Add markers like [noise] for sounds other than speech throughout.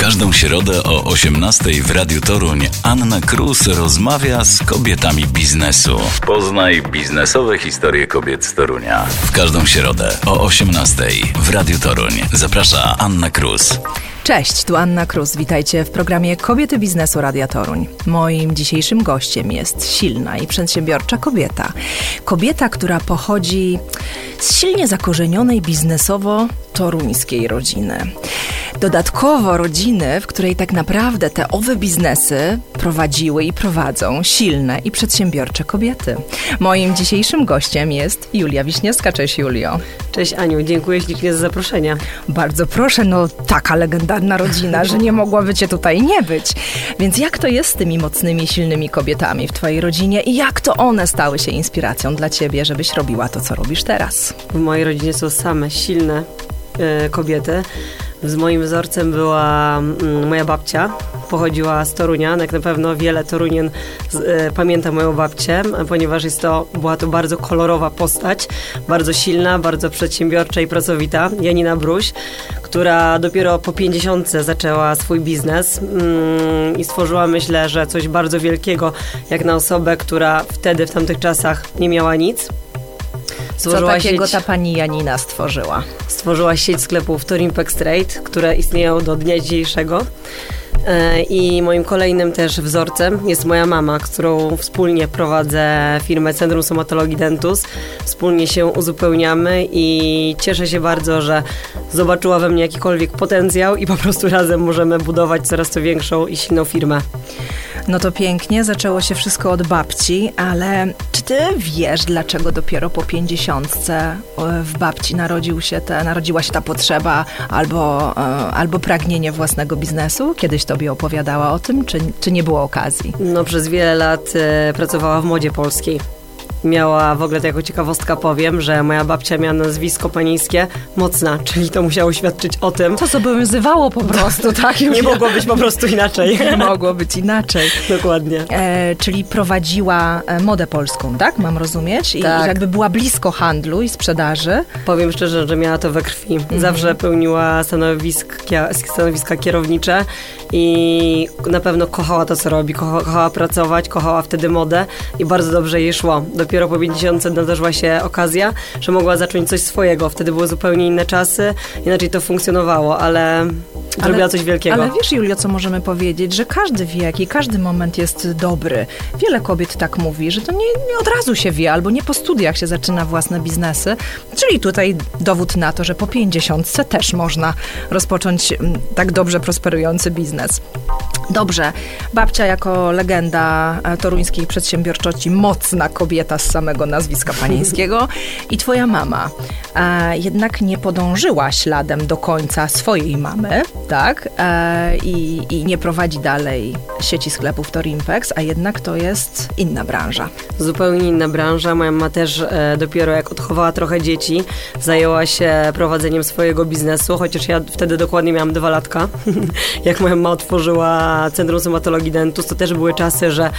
każdą środę o 18 w Radiu Toruń Anna Krus rozmawia z kobietami biznesu. Poznaj biznesowe historie kobiet z Torunia. W każdą środę o 18 w Radiu Toruń zaprasza Anna Krus. Cześć, tu Anna Krus. Witajcie w programie Kobiety Biznesu Radia Toruń. Moim dzisiejszym gościem jest silna i przedsiębiorcza kobieta. Kobieta, która pochodzi z silnie zakorzenionej biznesowo toruńskiej rodziny. Dodatkowo rodziny, w której tak naprawdę te owe biznesy prowadziły i prowadzą silne i przedsiębiorcze kobiety. Moim dzisiejszym gościem jest Julia Wiśniewska. Cześć Julio. Cześć Aniu, dziękuję ślicznie za zaproszenie. Bardzo proszę, no taka legendarna rodzina, że nie mogłaby cię tutaj nie być. Więc jak to jest z tymi mocnymi, silnymi kobietami w twojej rodzinie i jak to one stały się inspiracją dla ciebie, żebyś robiła to, co robisz teraz? W mojej rodzinie są same silne y, kobiety. Z moim wzorcem była mm, moja babcia, pochodziła z Torunia, jak na pewno wiele Torunien y, pamięta moją babcię, ponieważ jest to, była to bardzo kolorowa postać, bardzo silna, bardzo przedsiębiorcza i pracowita, Janina Bruś, która dopiero po 50 zaczęła swój biznes mm, i stworzyła, myślę, że coś bardzo wielkiego, jak na osobę, która wtedy, w tamtych czasach nie miała nic. Co takiego sieć, ta pani Janina stworzyła? Stworzyła sieć sklepów Torimpex Trade, które istnieją do dnia dzisiejszego. E, I moim kolejnym też wzorcem jest moja mama, którą wspólnie prowadzę firmę Centrum Somatologii Dentus. Wspólnie się uzupełniamy i cieszę się bardzo, że zobaczyła we mnie jakikolwiek potencjał i po prostu [laughs] razem możemy budować coraz to większą i silną firmę. No to pięknie, zaczęło się wszystko od babci, ale czy ty wiesz, dlaczego dopiero po pięćdziesiątce e, w babci narodził się te, narodziła się ta potrzeba albo, e, albo pragnienie własnego biznesu? Kiedyś tobie opowiadała o tym, czy, czy nie było okazji? No przez wiele lat e, pracowała w modzie polskiej miała, w ogóle to jako ciekawostka powiem, że moja babcia miała nazwisko panieńskie Mocna, czyli to musiało świadczyć o tym. To zobowiązywało po prostu, tak? Nie mogło być po prostu inaczej. Nie [laughs] mogło być inaczej. Dokładnie. E, czyli prowadziła e, modę polską, tak? Mam rozumieć? I tak. jakby była blisko handlu i sprzedaży. Powiem szczerze, że miała to we krwi. Mhm. Zawsze pełniła stanowiska, stanowiska kierownicze i na pewno kochała to, co robi. Kochała pracować, kochała wtedy modę i bardzo dobrze jej szło. Dopiero po 50 nadarzyła się okazja, że mogła zacząć coś swojego. Wtedy były zupełnie inne czasy, inaczej to funkcjonowało, ale zrobiła coś wielkiego. Ale wiesz, Julio, co możemy powiedzieć, że każdy wiek i każdy moment jest dobry. Wiele kobiet tak mówi, że to nie, nie od razu się wie, albo nie po studiach się zaczyna własne biznesy. Czyli tutaj dowód na to, że po 50 też można rozpocząć mm, tak dobrze prosperujący biznes. Dobrze, babcia jako legenda e, toruńskiej przedsiębiorczości, mocna kobieta z samego nazwiska panieńskiego i twoja mama e, jednak nie podążyła śladem do końca swojej mamy, tak? E, i, I nie prowadzi dalej sieci sklepów Torimpex, a jednak to jest inna branża. Zupełnie inna branża. Moja mama też e, dopiero jak odchowała trochę dzieci, zajęła się prowadzeniem swojego biznesu, chociaż ja wtedy dokładnie miałam dwa latka. [laughs] jak moja mama otworzyła Centrum Somatologii Dentus, to też były czasy, że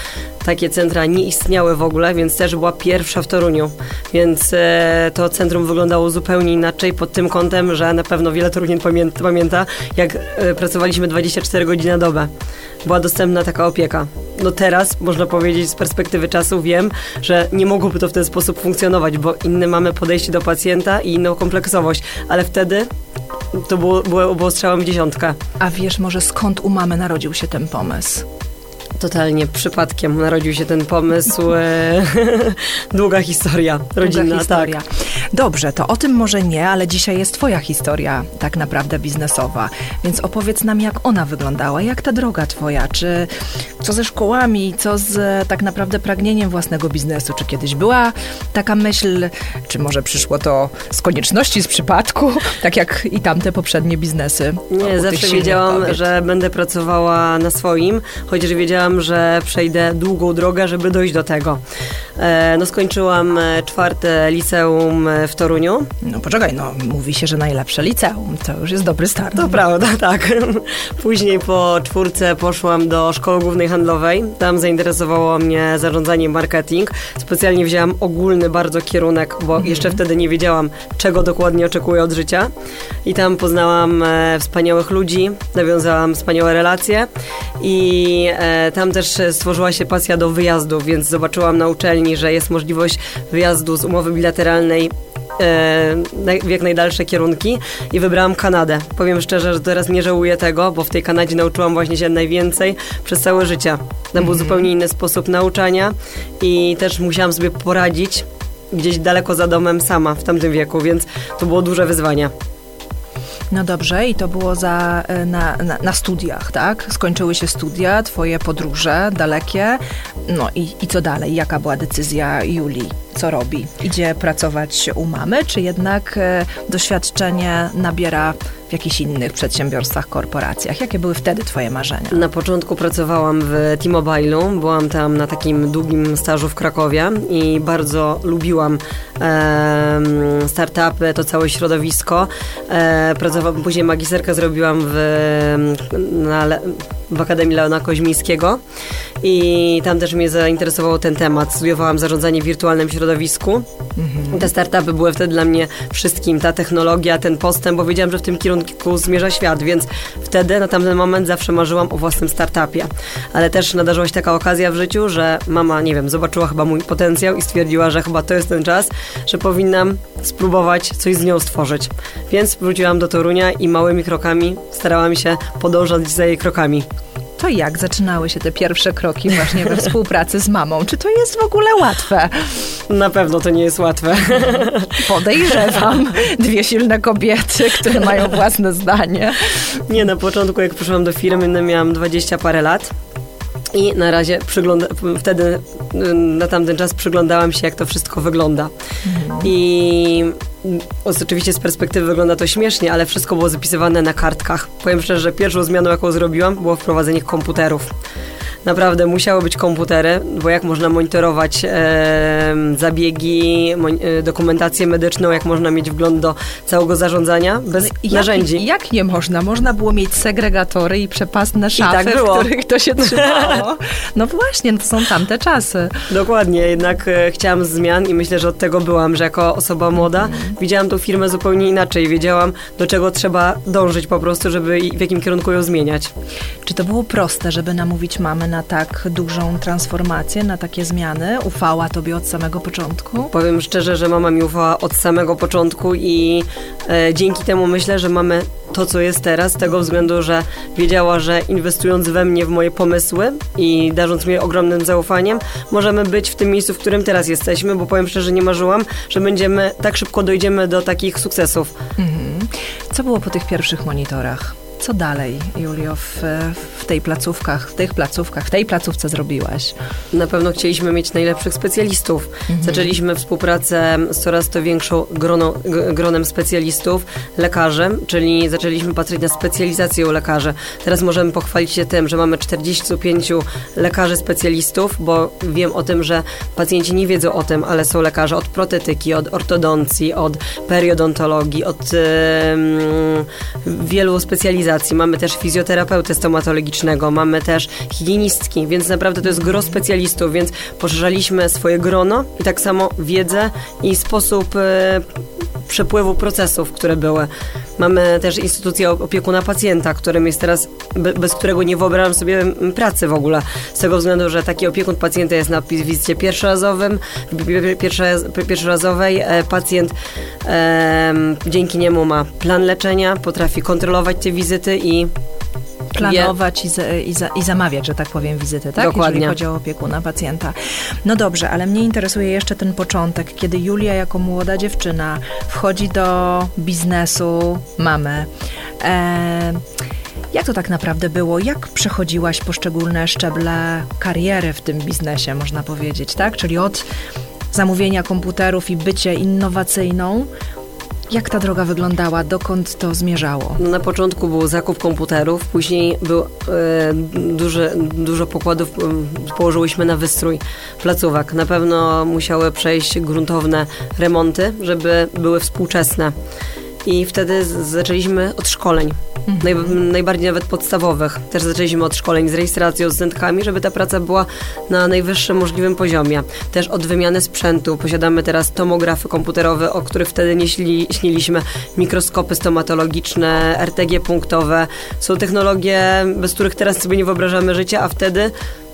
takie centra nie istniały w ogóle, więc też była pierwsza w Toruniu. Więc e, to centrum wyglądało zupełnie inaczej pod tym kątem, że na pewno wiele pamięta, pamięta jak e, pracowaliśmy 24 godziny na dobę. Była dostępna taka opieka. No teraz, można powiedzieć, z perspektywy czasu wiem, że nie mogłoby to w ten sposób funkcjonować, bo inne mamy podejście do pacjenta i inną kompleksowość, ale wtedy to było, było, było strzałem w dziesiątkę. A wiesz może skąd u mamy narodził się ten pomysł? Totalnie przypadkiem narodził się ten pomysł. E, [laughs] długa historia rodzinna. Długa historia. Tak. Dobrze, to o tym może nie, ale dzisiaj jest twoja historia tak naprawdę biznesowa. Więc opowiedz nam, jak ona wyglądała, jak ta droga twoja, czy co ze szkołami, co z tak naprawdę pragnieniem własnego biznesu, czy kiedyś była taka myśl, czy może przyszło to z konieczności, z przypadku, [laughs] tak jak i tamte poprzednie biznesy. Nie, zawsze wiedziałam, kobiet. że będę pracowała na swoim, chociaż wiedziałam, że przejdę długą drogę, żeby dojść do tego. E, no skończyłam e, czwarte liceum w Toruniu. No poczekaj, no mówi się, że najlepsze liceum. To już jest dobry start. To prawda, [laughs] tak. Później po czwórce poszłam do Szkoły Głównej Handlowej. Tam zainteresowało mnie zarządzanie marketing. Specjalnie wzięłam ogólny bardzo kierunek, bo mhm. jeszcze wtedy nie wiedziałam, czego dokładnie oczekuję od życia. I tam poznałam e, wspaniałych ludzi, nawiązałam wspaniałe relacje i e, tam też stworzyła się pasja do wyjazdów, więc zobaczyłam na uczelni, że jest możliwość wyjazdu z umowy bilateralnej e, w jak najdalsze kierunki i wybrałam Kanadę. Powiem szczerze, że teraz nie żałuję tego, bo w tej Kanadzie nauczyłam właśnie się najwięcej przez całe życie. Tam był mhm. zupełnie inny sposób nauczania i też musiałam sobie poradzić gdzieś daleko za domem sama w tamtym wieku, więc to było duże wyzwanie. No dobrze, i to było za, e, na, na, na, studiach, tak? Skończyły się studia, twoje podróże dalekie. No i, i co dalej? Jaka była decyzja Julii? Co robi? Idzie pracować u mamy, czy jednak e, doświadczenie nabiera w jakichś innych przedsiębiorstwach, korporacjach? Jakie były wtedy Twoje marzenia? Na początku pracowałam w T-Mobile'u, byłam tam na takim długim stażu w Krakowie i bardzo lubiłam e, startupy, to całe środowisko. E, pracowałam, później magisterkę zrobiłam w, na, w Akademii Leona Koźmińskiego i tam też mnie zainteresował ten temat. Studiowałam zarządzanie w wirtualnym środowisku. Mhm. Te startupy były wtedy dla mnie wszystkim, ta technologia, ten postęp, bo wiedziałam, że w tym kierunku zmierza świat, więc wtedy na tamten moment zawsze marzyłam o własnym startupie. Ale też nadarzyła się taka okazja w życiu, że mama, nie wiem, zobaczyła chyba mój potencjał i stwierdziła, że chyba to jest ten czas, że powinnam spróbować coś z nią stworzyć. Więc wróciłam do Torunia i małymi krokami starałam się podążać za jej krokami. To jak zaczynały się te pierwsze kroki właśnie we współpracy z mamą? Czy to jest w ogóle łatwe? Na pewno to nie jest łatwe. [laughs] Podejrzewam. Dwie silne kobiety, które mają własne zdanie. Nie, na początku jak przyszłam do firmy, no miałam dwadzieścia parę lat. I na razie przygląda, wtedy na tamten czas przyglądałam się, jak to wszystko wygląda. Mhm. I Oczywiście z perspektywy wygląda to śmiesznie, ale wszystko było zapisywane na kartkach. Powiem szczerze, że pierwszą zmianą, jaką zrobiłam, było wprowadzenie komputerów naprawdę musiały być komputery, bo jak można monitorować e, zabiegi, mon, e, dokumentację medyczną, jak można mieć wgląd do całego zarządzania bez jak, narzędzi. Jak nie można? Można było mieć segregatory i przepastne szafy, tak w których to się [laughs] trzymało. No właśnie, to są tamte czasy. Dokładnie, jednak e, chciałam zmian i myślę, że od tego byłam, że jako osoba młoda mm. widziałam tą firmę zupełnie inaczej. Wiedziałam, do czego trzeba dążyć po prostu, żeby w jakim kierunku ją zmieniać. Czy to było proste, żeby namówić mamy na tak dużą transformację, na takie zmiany? Ufała tobie od samego początku? Powiem szczerze, że mama mi ufała od samego początku i e, dzięki temu myślę, że mamy to, co jest teraz, z tego względu, że wiedziała, że inwestując we mnie, w moje pomysły i darząc mi ogromnym zaufaniem, możemy być w tym miejscu, w którym teraz jesteśmy, bo powiem szczerze, nie marzyłam, że będziemy, tak szybko dojdziemy do takich sukcesów. Mhm. Co było po tych pierwszych monitorach? Co dalej, Julio, w, w tej placówkach, w tych placówkach, w tej placówce zrobiłaś? Na pewno chcieliśmy mieć najlepszych specjalistów. Mhm. Zaczęliśmy współpracę z coraz to większą grono, gronem specjalistów, lekarzem, czyli zaczęliśmy patrzeć na specjalizację lekarzy. Teraz możemy pochwalić się tym, że mamy 45 lekarzy specjalistów, bo wiem o tym, że pacjenci nie wiedzą o tym, ale są lekarze od protetyki, od ortodoncji, od periodontologii, od yy, wielu specjalizacji Mamy też fizjoterapeutę stomatologicznego, mamy też higienistki, więc naprawdę to jest gro specjalistów, więc poszerzaliśmy swoje grono i tak samo wiedzę i sposób e, przepływu procesów, które były. Mamy też instytucję opiekuna pacjenta, którym jest teraz, bez którego nie wyobrażam sobie pracy w ogóle. Z tego względu, że taki opiekun pacjenta jest na wizycie pierwszorazowym, pierwszorazowej. E, pacjent e, dzięki niemu ma plan leczenia, potrafi kontrolować te wizyty i planować i, i, za, i, zamawiać, że tak powiem, wizyty, tak? Dokładnie. Jeżeli chodzi o opiekuna pacjenta. No dobrze, ale mnie interesuje jeszcze ten początek, kiedy Julia jako młoda dziewczyna wchodzi do biznesu mamy. E, jak to tak naprawdę było? Jak przechodziłaś poszczególne szczeble kariery w tym biznesie, można powiedzieć, tak? Czyli od zamówienia komputerów i bycie innowacyjną Jak ta droga wyglądała? Dokąd to zmierzało? No na początku był zakup komputerów, później był e, dużo pokładów e, położyłyśmy na wystrój placówek. Na pewno musiały przejść gruntowne remonty, żeby były współczesne. I wtedy zaczęliśmy od szkoleń. Naj, najbardziej nawet podstawowych. Też zaczęliśmy od szkoleń z rejestracją, z zętkami, żeby ta praca była na najwyższym możliwym poziomie. Też od wymiany sprzętu. Posiadamy teraz tomografy komputerowe, o których wtedy nie śni, śniliśmy. Mikroskopy stomatologiczne, RTG punktowe. Są technologie, bez których teraz sobie nie wyobrażamy życia, a wtedy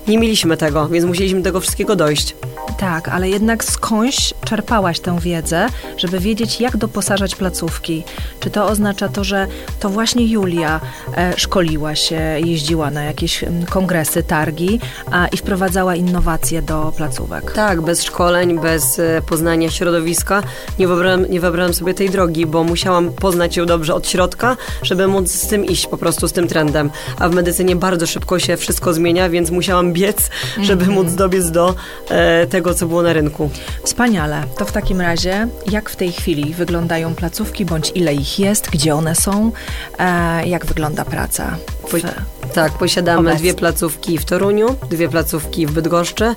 nie mieliśmy tego, więc musieliśmy do tego wszystkiego dojść. Tak, ale jednak skądś czerpałaś tę wiedzę, żeby wiedzieć, jak doposażać placówki? Czy to oznacza to, że to właśnie Julia e, szkoliła się, jeździła na jakieś kongresy, targi a, i wprowadzała innowacje do placówek? Tak, bez szkoleń, bez e, poznania środowiska nie wyobrażam, nie wyobrażam sobie tej drogi, bo musiałam poznać ją dobrze od środka, żeby móc z tym iść, po prostu z tym trendem. A w medycynie bardzo szybko się wszystko zmienia, więc musiałam biec, żeby móc dobiec do e, tego, co było na rynku. Wspaniale. To w takim razie, jak w tej chwili wyglądają placówki, bądź ile ich jest, gdzie one są, e, jak wygląda praca? W, Tak, posiadamy Obecnie. dwie placówki w Toruniu, dwie placówki w Bydgoszczy.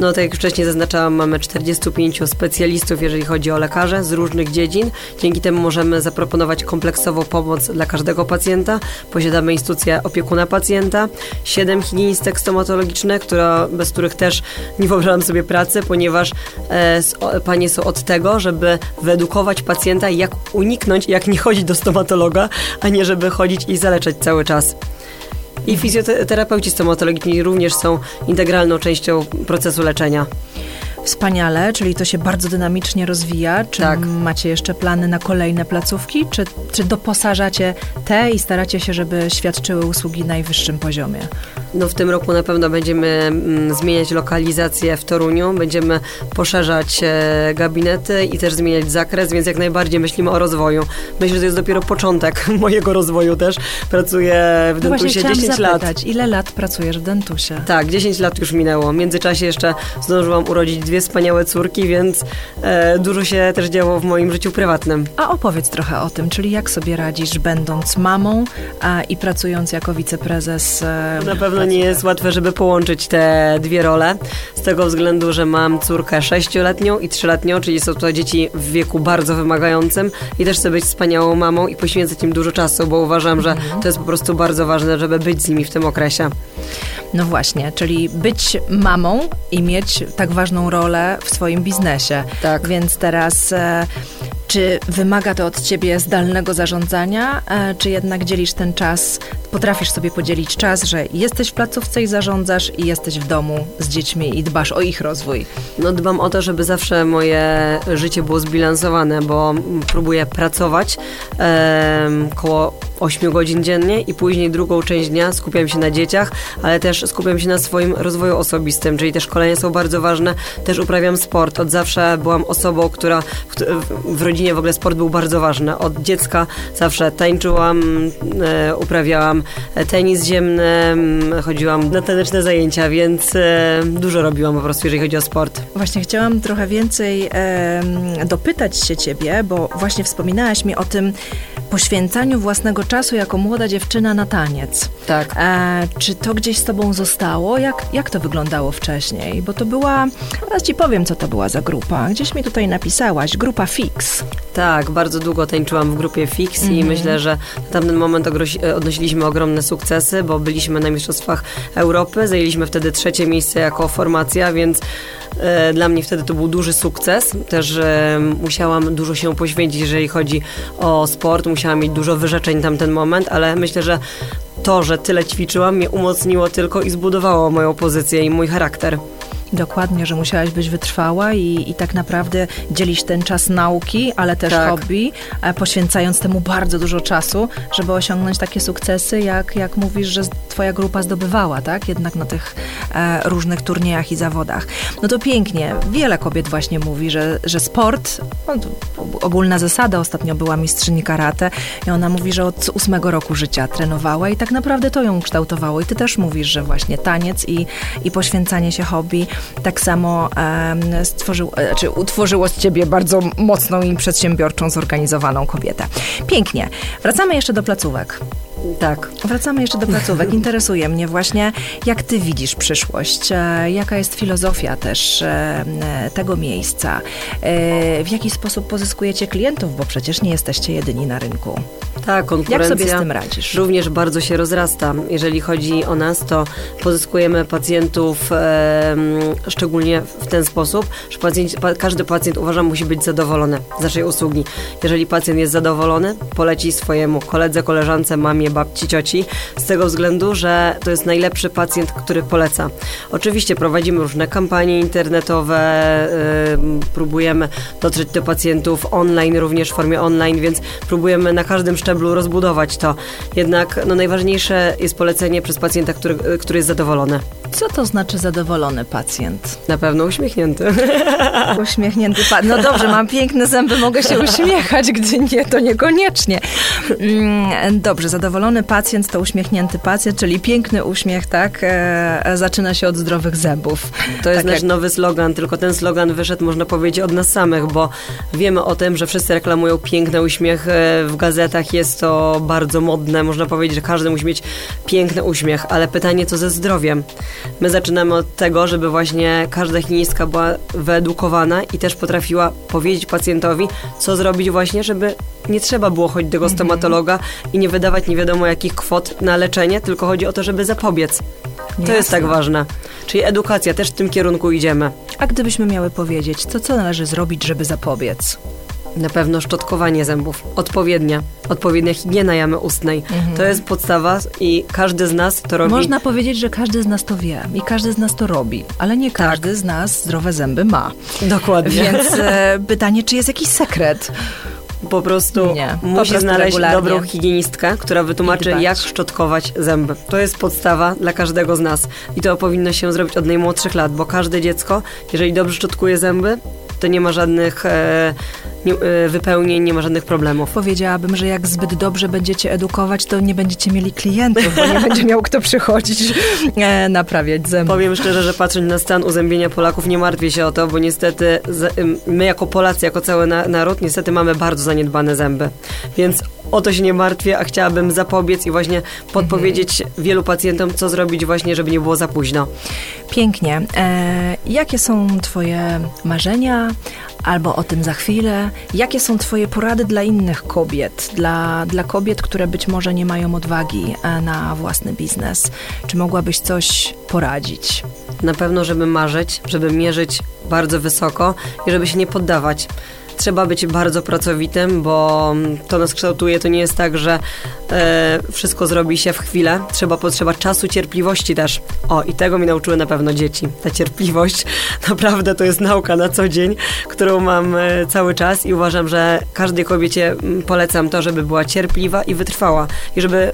No tak jak wcześniej zaznaczałam, mamy 45 specjalistów, jeżeli chodzi o lekarze z różnych dziedzin. Dzięki temu możemy zaproponować kompleksową pomoc dla każdego pacjenta. Posiadamy instytucję opiekuna pacjenta, 7 higienistek stomatologicznych, która, bez których też nie wyobrażam sobie pracy, ponieważ e, o, panie są od tego, żeby wyedukować pacjenta, jak uniknąć, jak nie chodzić do stomatologa, a nie żeby chodzić i zaleczać cały czas. I fizjoterapeuci stomatologiczni również są integralną częścią procesu leczenia. Wspaniale, czyli to się bardzo dynamicznie rozwija. Czy Tak. macie jeszcze plany na kolejne placówki, czy, czy doposażacie te i staracie się, żeby świadczyły usługi na najwyższym poziomie? No w tym roku na pewno będziemy mm, zmieniać lokalizację w Toruniu, będziemy poszerzać e, gabinety i też zmieniać zakres, więc jak najbardziej myślimy o rozwoju. Myślę, że to jest dopiero początek [laughs] mojego rozwoju też. Pracuję w No Dentusie chciałam 10 lat. zapytać, ile lat pracujesz w Dentusie? Tak, 10 lat już minęło. W międzyczasie jeszcze zdążyłam urodzić dwie wspaniałe córki, więc e, dużo się też działo w moim życiu prywatnym. A opowiedz trochę o tym, czyli jak sobie radzisz, będąc mamą a, i pracując jako wiceprezes. e, Na pewno nie jest łatwe, żeby połączyć te dwie role, z tego względu, że mam córkę sześcioletnią i trzyletnią, czyli są to dzieci w wieku bardzo wymagającym i też chcę być wspaniałą mamą i poświęcać im dużo czasu, bo uważam, że to jest po prostu bardzo ważne, żeby być z nimi w tym okresie. No właśnie, czyli być mamą i mieć tak ważną rolę w swoim biznesie. Tak. Więc teraz, e, czy wymaga to od ciebie zdalnego zarządzania, e, czy jednak dzielisz ten czas, potrafisz sobie podzielić czas, że jesteś w placówce i zarządzasz i jesteś w domu z dziećmi i dbasz o ich rozwój? No dbam o to, żeby zawsze moje życie było zbilansowane, bo próbuję pracować em, koło 8 godzin dziennie i później drugą część dnia skupiam się na dzieciach, ale też skupiam się na swoim rozwoju osobistym, czyli te szkolenia są bardzo ważne. Też uprawiam sport. Od zawsze byłam osobą, która w, w- w rodzinie w ogóle sport był bardzo ważny. Od dziecka zawsze tańczyłam, e, uprawiałam tenis ziemny, m, chodziłam na taneczne zajęcia, więc e, dużo robiłam po prostu, jeżeli chodzi o sport. Właśnie chciałam trochę więcej dopytać się ciebie, bo właśnie wspominałaś mi o tym poświęcaniu własnego czasu jako młoda dziewczyna na taniec. Tak. E, czy to gdzieś z tobą zostało? Jak, jak to wyglądało wcześniej? Bo to była, teraz ci powiem, co to była za grupa. Gdzieś mi tutaj napisałaś, grupa Fix. Tak, bardzo długo tańczyłam w grupie Fix i myślę, że na tamten moment odnosiliśmy ogromne sukcesy, bo byliśmy na Mistrzostwach Europy, zajęliśmy wtedy trzecie miejsce jako formacja, więc e, dla mnie wtedy to był duży sukces. Też e, musiałam dużo się poświęcić, jeżeli chodzi o sport, musiałam mieć dużo wyrzeczeń tamten moment, ale myślę, że to, że tyle ćwiczyłam, mnie umocniło tylko i zbudowało moją pozycję i mój charakter. Dokładnie, że musiałaś być wytrwała i, i tak naprawdę dzielić ten czas nauki, ale też Tak. hobby, e, poświęcając temu bardzo dużo czasu, żeby osiągnąć takie sukcesy, jak, jak mówisz, że twoja twoja grupa zdobywała, tak? Jednak na tych e, różnych turniejach i zawodach. No to pięknie. Wiele kobiet właśnie mówi, że, że sport, no, ogólna zasada, ostatnio była mistrzyni karate i ona mówi, że od ósmego roku życia trenowała i tak naprawdę to ją kształtowało. I ty też mówisz, że właśnie taniec i, i poświęcanie się hobby tak samo stworzył, e, czy utworzyło z ciebie bardzo mocną i przedsiębiorczą, zorganizowaną kobietę. Pięknie. Wracamy jeszcze do placówek. Tak. Wracamy jeszcze do placówek. [laughs] Interesuje mnie właśnie, jak ty widzisz przyszłość, e, jaka jest filozofia też e, tego miejsca, w jaki sposób pozyskujecie klientów, bo przecież nie jesteście jedyni na rynku. Tak, konkurencja Jak sobie z tym radzisz? również bardzo się rozrasta. Jeżeli chodzi o nas, to pozyskujemy pacjentów e, szczególnie w ten sposób, że pa, każdy pacjent uważam musi być zadowolony z naszej usługi. Jeżeli pacjent jest zadowolony, poleci swojemu koledze, koleżance, mamie, babci, cioci, z tego względu, że to jest najlepszy pacjent, który poleca. Oczywiście prowadzimy różne kampanie internetowe, yy, próbujemy dotrzeć do pacjentów online, również w formie online, więc próbujemy na każdym szczeblu rozbudować to. Jednak no, najważniejsze jest polecenie przez pacjenta, który, który jest zadowolony. Co to znaczy zadowolony pacjent? Na pewno uśmiechnięty. [laughs] Uśmiechnięty pacjent. No dobrze, mam piękne zęby, mogę się uśmiechać, gdy nie, to niekoniecznie. Mm, dobrze, zadowolony pacjent to uśmiechnięty pacjent, czyli piękny uśmiech, tak? E, e, zaczyna się od zdrowych zębów. To jest tak nasz jak... nowy slogan, tylko ten slogan wyszedł, można powiedzieć, od nas samych, bo wiemy o tym, że wszyscy reklamują piękny uśmiech w gazetach, jest to bardzo modne, można powiedzieć, że każdy musi mieć piękny uśmiech, ale pytanie, co ze zdrowiem? My zaczynamy od tego, żeby właśnie każda chinistka była wyedukowana i też potrafiła powiedzieć pacjentowi, co zrobić właśnie, żeby nie trzeba było chodzić do tego Mhm. stomatologa i nie wydawać nie wiadomo jakich kwot na leczenie, tylko chodzi o to, żeby zapobiec. To jest tak Jasne. ważne. Czyli edukacja, też w tym kierunku idziemy. A gdybyśmy miały powiedzieć, to co należy zrobić, żeby zapobiec? Na pewno szczotkowanie zębów, odpowiednia, odpowiednia higiena jamy ustnej. To jest podstawa i każdy z nas to robi. Można powiedzieć, że każdy z nas to wie i każdy z nas to robi, ale nie każdy z nas zdrowe zęby ma. Dokładnie. Więc e, [laughs] pytanie, czy jest jakiś sekret? po prostu Nie, po musi prostu znaleźć regularnie. dobrą higienistkę, która wytłumaczy, jak szczotkować zęby. To jest podstawa dla każdego z nas. I to powinno się zrobić od najmłodszych lat, bo każde dziecko, jeżeli dobrze szczotkuje zęby, to nie ma żadnych e, wypełnień, nie ma żadnych problemów. Powiedziałabym, że jak zbyt dobrze będziecie edukować, to nie będziecie mieli klientów, bo nie [laughs] będzie miał kto przychodzić e, naprawiać zęby. Powiem szczerze, że patrząc na stan uzębienia Polaków, nie martwię się o to, bo niestety my jako Polacy, jako cały na, naród, niestety mamy bardzo zaniedbane zęby. Więc o to się nie martwię, a chciałabym zapobiec i właśnie podpowiedzieć wielu pacjentom, co zrobić właśnie, żeby nie było za późno. Pięknie. E, jakie są Twoje marzenia, albo o tym za chwilę? Jakie są Twoje porady dla innych kobiet, dla, dla kobiet, które być może nie mają odwagi e, na własny biznes? Czy mogłabyś coś poradzić? Na pewno, żeby marzyć, żeby mierzyć bardzo wysoko i żeby się nie poddawać. Trzeba być bardzo pracowitym, bo to nas kształtuje. To nie jest tak, że e, wszystko zrobi się w chwilę. Trzeba potrzeba czasu, cierpliwości też. O, i tego mi nauczyły na pewno dzieci. Ta cierpliwość [laughs] naprawdę to jest nauka na co dzień, którą mam e, cały czas i uważam, że każdej kobiecie mm, polecam to, żeby była cierpliwa i wytrwała i żeby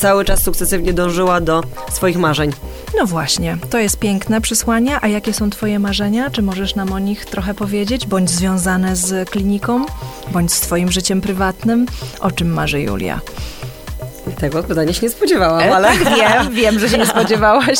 cały czas sukcesywnie dążyła do swoich marzeń. No właśnie, to jest piękne przesłanie. A jakie są Twoje marzenia? Czy możesz nam o nich trochę powiedzieć? Bądź związane z kliniką, bądź z Twoim życiem prywatnym? O czym marzy Julia? Tego pytania się nie spodziewałam, ale Tak, wiem, [laughs] wiem, że się nie spodziewałaś.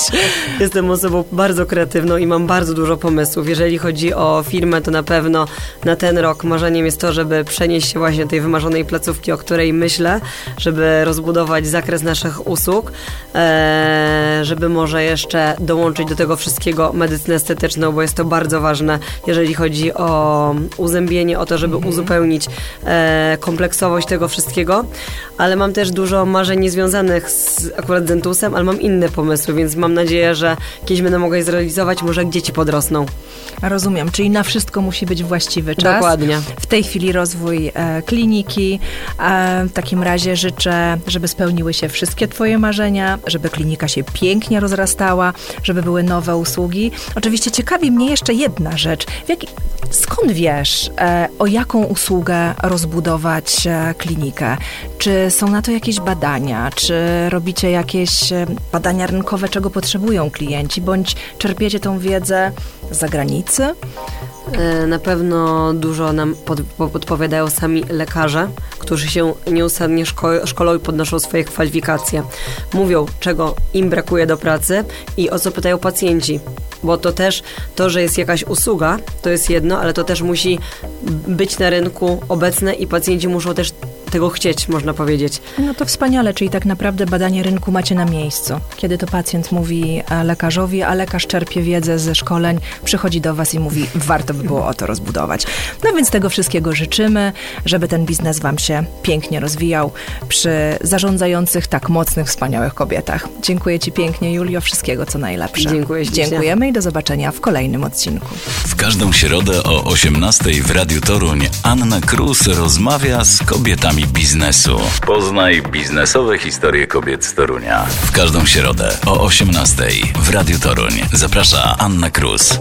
jestem osobą bardzo kreatywną i mam bardzo dużo pomysłów. Jeżeli chodzi o firmę, to na pewno na ten rok marzeniem jest to, żeby przenieść się właśnie do tej wymarzonej placówki, o której myślę, żeby rozbudować zakres naszych usług, e, żeby może jeszcze dołączyć do tego wszystkiego medycynę estetyczną, bo jest to bardzo ważne, jeżeli chodzi o uzębienie, o to, żeby uzupełnić e, kompleksowość tego wszystkiego, ale mam też dużo marzeń niezwiązanych z akurat dentusem, ale mam inne pomysły, więc mam nadzieję, że kiedyś będę mogła je zrealizować, może jak dzieci podrosną. Rozumiem, czyli na wszystko musi być właściwy czas. Dokładnie. W tej chwili rozwój e, kliniki. E, w takim razie życzę, żeby spełniły się wszystkie Twoje marzenia, żeby klinika się pięknie rozrastała, żeby były nowe usługi. Oczywiście ciekawi mnie jeszcze jedna rzecz. Jaki, skąd wiesz, e, o jaką usługę rozbudować e, klinikę? Czy są na to jakieś badania? Badania? Czy robicie jakieś e, badania rynkowe, czego potrzebują klienci, bądź czerpiecie tą wiedzę z zagranicy? E, na pewno dużo nam pod, podpowiadają sami lekarze, którzy się nieustannie szko szkolą i podnoszą swoje kwalifikacje. Mówią, czego im brakuje do pracy i o co pytają pacjenci. Bo to też, to, że jest jakaś usługa, to jest jedno, ale to też musi być na rynku obecne i pacjenci muszą też tego chcieć, można powiedzieć. No to wspaniale, czyli tak naprawdę badanie rynku macie na miejscu. Kiedy to pacjent mówi e, lekarzowi, a lekarz czerpie wiedzę ze szkoleń, przychodzi do Was i mówi, warto by było o to rozbudować. No więc tego wszystkiego życzymy, żeby ten biznes Wam się pięknie rozwijał przy zarządzających tak mocnych, wspaniałych kobietach. Dziękuję Ci pięknie, Julio, wszystkiego co najlepsze. Dziękuję Dziękujemy i do zobaczenia w kolejnym odcinku. W każdą środę o 18 w Radiu Toruń Anna Krus rozmawia z kobietami biznesu. Poznaj biznesowe historie kobiet z Torunia. W każdą środę o 18 w Radiu Toruń. Zaprasza Anna Krus.